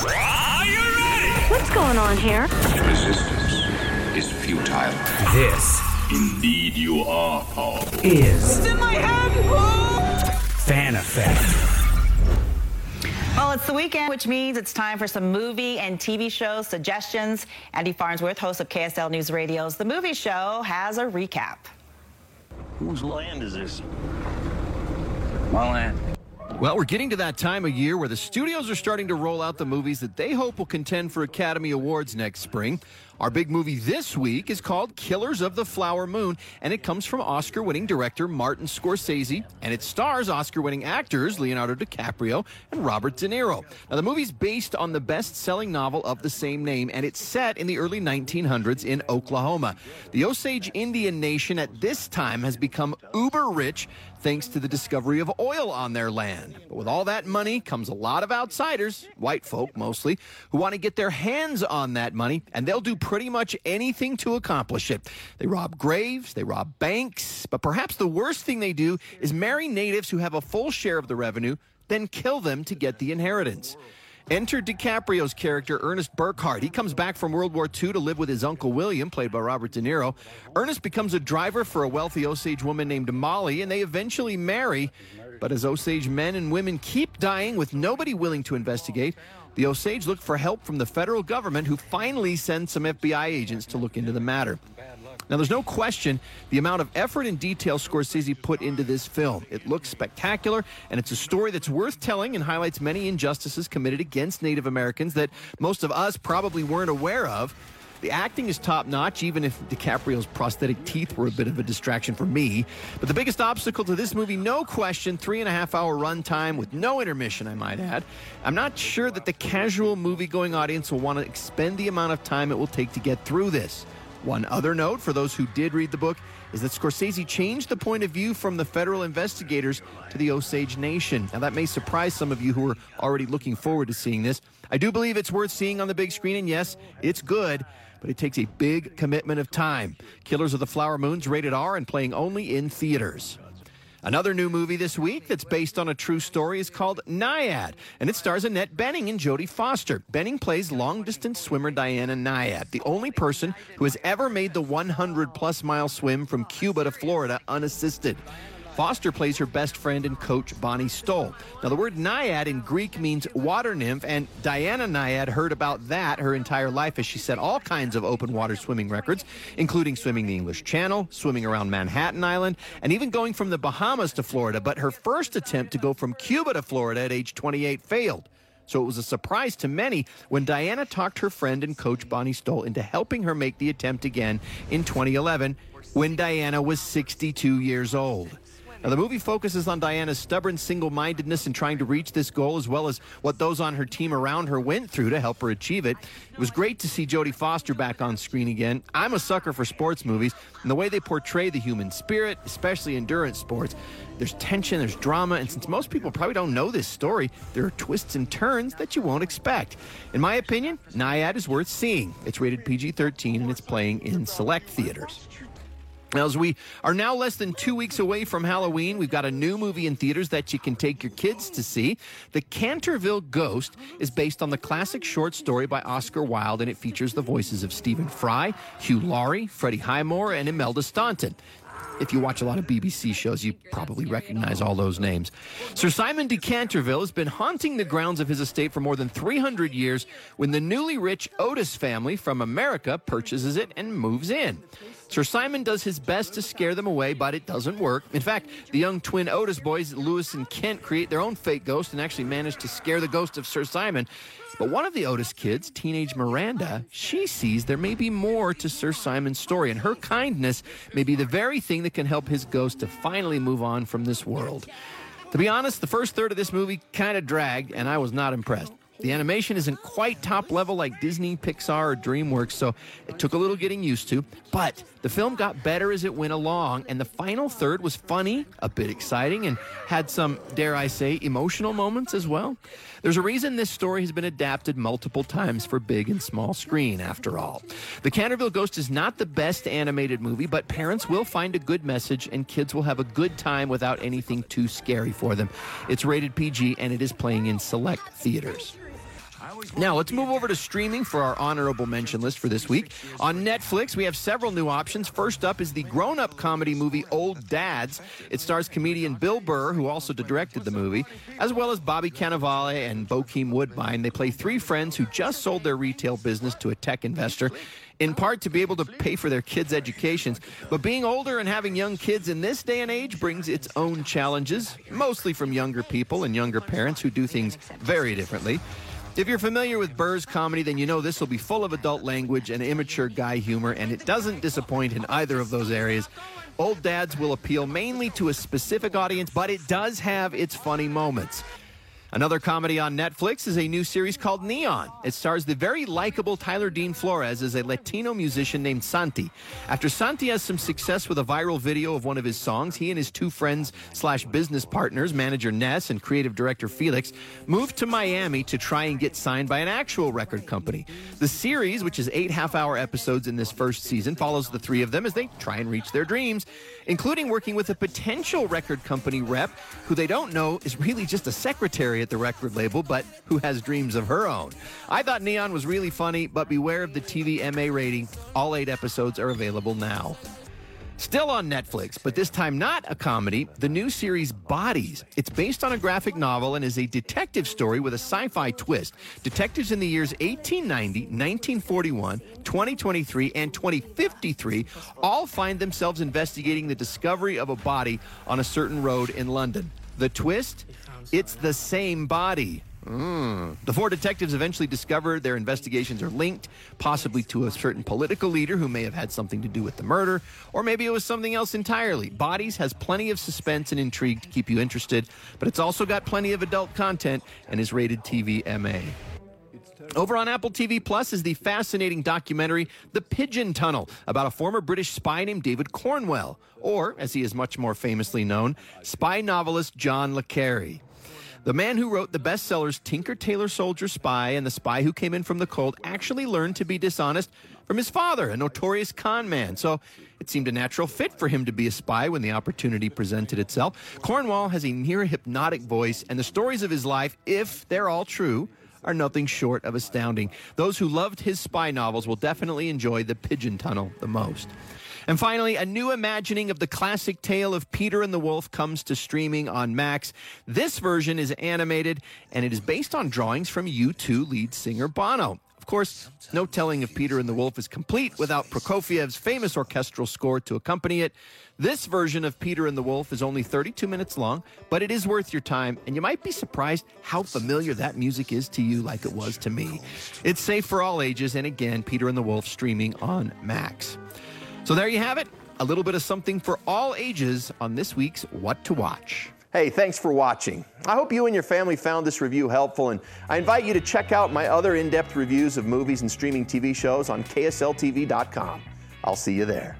Are you ready? What's going on here? Resistance is futile. This Indeed, you are powerful. is It's in my hand! Paul! Fan Effect. Well, it's the weekend, which means it's time for some movie and TV show suggestions. Andy Farnsworth, host of KSL News Radio's The Movie Show, has a recap. Whose land is this? My land. Well, we're getting to that time of year where the studios are starting to roll out the movies that they hope will contend for Academy Awards next spring. Our big movie this week is called Killers of the Flower Moon, and it comes from Oscar winning director Martin Scorsese, and it stars Oscar winning actors Leonardo DiCaprio and Robert De Niro. Now, the movie's based on the best selling novel of the same name, and it's set in the early 1900s in Oklahoma. The Osage Indian Nation at this time has become uber rich thanks to the discovery of oil on their land. But with all that money comes a lot of outsiders, white folk mostly, who want to get their hands on that money, and they'll do pretty much anything to accomplish it. They rob graves, they rob banks, but perhaps the worst thing they do is marry natives who have a full share of the revenue, then kill them to get the inheritance. Enter DiCaprio's character, Ernest Burkhart. He comes back from World War II to live with his uncle William, played by Robert De Niro. Ernest becomes a driver for a wealthy Osage woman named Molly, and they eventually marry. But as Osage men and women keep dying with nobody willing to investigate, the Osage look for help from the federal government, who finally sends some FBI agents to look into the matter. Now, there's no question the amount of effort and detail Scorsese put into this film. It looks spectacular, and it's a story that's worth telling and highlights many injustices committed against Native Americans that most of us probably weren't aware of. The acting is top notch, even if DiCaprio's prosthetic teeth were a bit of a distraction for me. But the biggest obstacle to this movie, no question, three and a half hour runtime with no intermission, I might add. I'm not sure that the casual movie going audience will want to expend the amount of time it will take to get through this. One other note for those who did read the book is that Scorsese changed the point of view from the federal investigators to the Osage Nation. Now, that may surprise some of you who are already looking forward to seeing this. I do believe it's worth seeing on the big screen, and yes, it's good, but it takes a big commitment of time. Killers of the Flower Moon's rated R and playing only in theaters. Another new movie this week that's based on a true story is called Nyad, and it stars Annette Bening and Jodie Foster. Bening plays long distance swimmer Diana Nyad, the only person who has ever made the 100 plus mile swim from Cuba to Florida unassisted. Foster plays her best friend and coach, Bonnie Stoll. Now, the word naiad in Greek means water nymph, and Diana Nyad heard about that her entire life as she set all kinds of open water swimming records, including swimming the English Channel, swimming around Manhattan Island, and even going from the Bahamas to Florida. But her first attempt to go from Cuba to Florida at age 28 failed. So it was a surprise to many when Diana talked her friend and coach Bonnie Stoll into helping her make the attempt again in 2011 when Diana was 62 years old. Now, the movie focuses on Diana's stubborn single mindedness in trying to reach this goal, as well as what those on her team around her went through to help her achieve it. It was great to see Jodie Foster back on screen again. I'm a sucker for sports movies, and the way they portray the human spirit, especially endurance sports, there's tension, there's drama, and since most people probably don't know this story, there are twists and turns that you won't expect. In my opinion, Nyad is worth seeing. It's rated PG 13 and it's playing in select theaters. As we are now less than two weeks away from Halloween, we've got a new movie in theaters that you can take your kids to see. The Canterville Ghost is based on the classic short story by Oscar Wilde, and it features the voices of Stephen Fry, Hugh Laurie, Freddie Highmore, and Imelda Staunton. If you watch a lot of BBC shows, you probably recognize all those names. Sir Simon de Canterville has been haunting the grounds of his estate for more than 300 years when the newly rich Otis family from America purchases it and moves in. Sir Simon does his best to scare them away, but it doesn't work. In fact, the young twin Otis boys, Lewis and Kent, create their own fake ghost and actually manage to scare the ghost of Sir Simon. But one of the Otis kids, teenage Miranda, she sees there may be more to Sir Simon's story, and her kindness may be the very thing that can help his ghost to finally move on from this world. To be honest, the first third of this movie kind of dragged, and I was not impressed. The animation isn't quite top level like Disney, Pixar, or DreamWorks, so it took a little getting used to. But the film got better as it went along, and the final third was funny, a bit exciting, and had some, dare I say, emotional moments as well. There's a reason this story has been adapted multiple times for big and small screen, after all. The Canterville Ghost is not the best animated movie, but parents will find a good message, and kids will have a good time without anything too scary for them. It's rated PG, and it is playing in select theaters. Now, let's move over to streaming for our honorable mention list for this week. On Netflix, we have several new options. First up is the grown up comedy movie Old Dads. It stars comedian Bill Burr, who also directed the movie, as well as Bobby Cannavale and Bokeem Woodbine. They play three friends who just sold their retail business to a tech investor in part to be able to pay for their kids' educations. But being older and having young kids in this day and age brings its own challenges, mostly from younger people and younger parents who do things very differently. If you're familiar with Burr's comedy, then you know this will be full of adult language and immature guy humor, and it doesn't disappoint in either of those areas. Old Dads will appeal mainly to a specific audience, but it does have its funny moments. Another comedy on Netflix is a new series called Neon. It stars the very likable Tyler Dean Flores as a Latino musician named Santi. After Santi has some success with a viral video of one of his songs, he and his two friends slash business partners, manager Ness and creative director Felix, moved to Miami to try and get signed by an actual record company. The series, which is eight half-hour episodes in this first season, follows the three of them as they try and reach their dreams, including working with a potential record company rep who they don't know is really just a secretary at the record label, but who has dreams of her own. I thought Neon was really funny, but beware of the TV MA rating. All eight episodes are available now. Still on Netflix, but this time not a comedy, the new series Bodies. It's based on a graphic novel and is a detective story with a sci fi twist. Detectives in the years 1890, 1941, 2023, and 2053 all find themselves investigating the discovery of a body on a certain road in London. The twist? It's the same body. Mm. The four detectives eventually discover their investigations are linked, possibly to a certain political leader who may have had something to do with the murder, or maybe it was something else entirely. Bodies has plenty of suspense and intrigue to keep you interested, but it's also got plenty of adult content and is rated TV MA. Over on Apple TV Plus is the fascinating documentary The Pigeon Tunnel about a former British spy named David Cornwell, or, as he is much more famously known, spy novelist John le Carre. The man who wrote the bestsellers Tinker Tailor Soldier Spy and The Spy Who Came In From the Cold actually learned to be dishonest from his father, a notorious con man. So it seemed a natural fit for him to be a spy when the opportunity presented itself. Cornwell has a near hypnotic voice, and the stories of his life, if they're all true, are nothing short of astounding. Those who loved his spy novels will definitely enjoy The Pigeon Tunnel the most. And finally, a new imagining of the classic tale of Peter and the Wolf comes to streaming on Max. This version is animated and it is based on drawings from U2 lead singer Bono. Of course, no telling if Peter and the Wolf is complete without Prokofiev's famous orchestral score to accompany it. This version of Peter and the Wolf is only 32 minutes long, but it is worth your time, and you might be surprised how familiar that music is to you, like it was to me. It's safe for all ages, and again, Peter and the Wolf streaming on Max. So there you have it, a little bit of something for all ages on this week's What to Watch. Hey, thanks for watching. I hope you and your family found this review helpful, and I invite you to check out my other in depth reviews of movies and streaming TV shows on KSLTV.com. I'll see you there.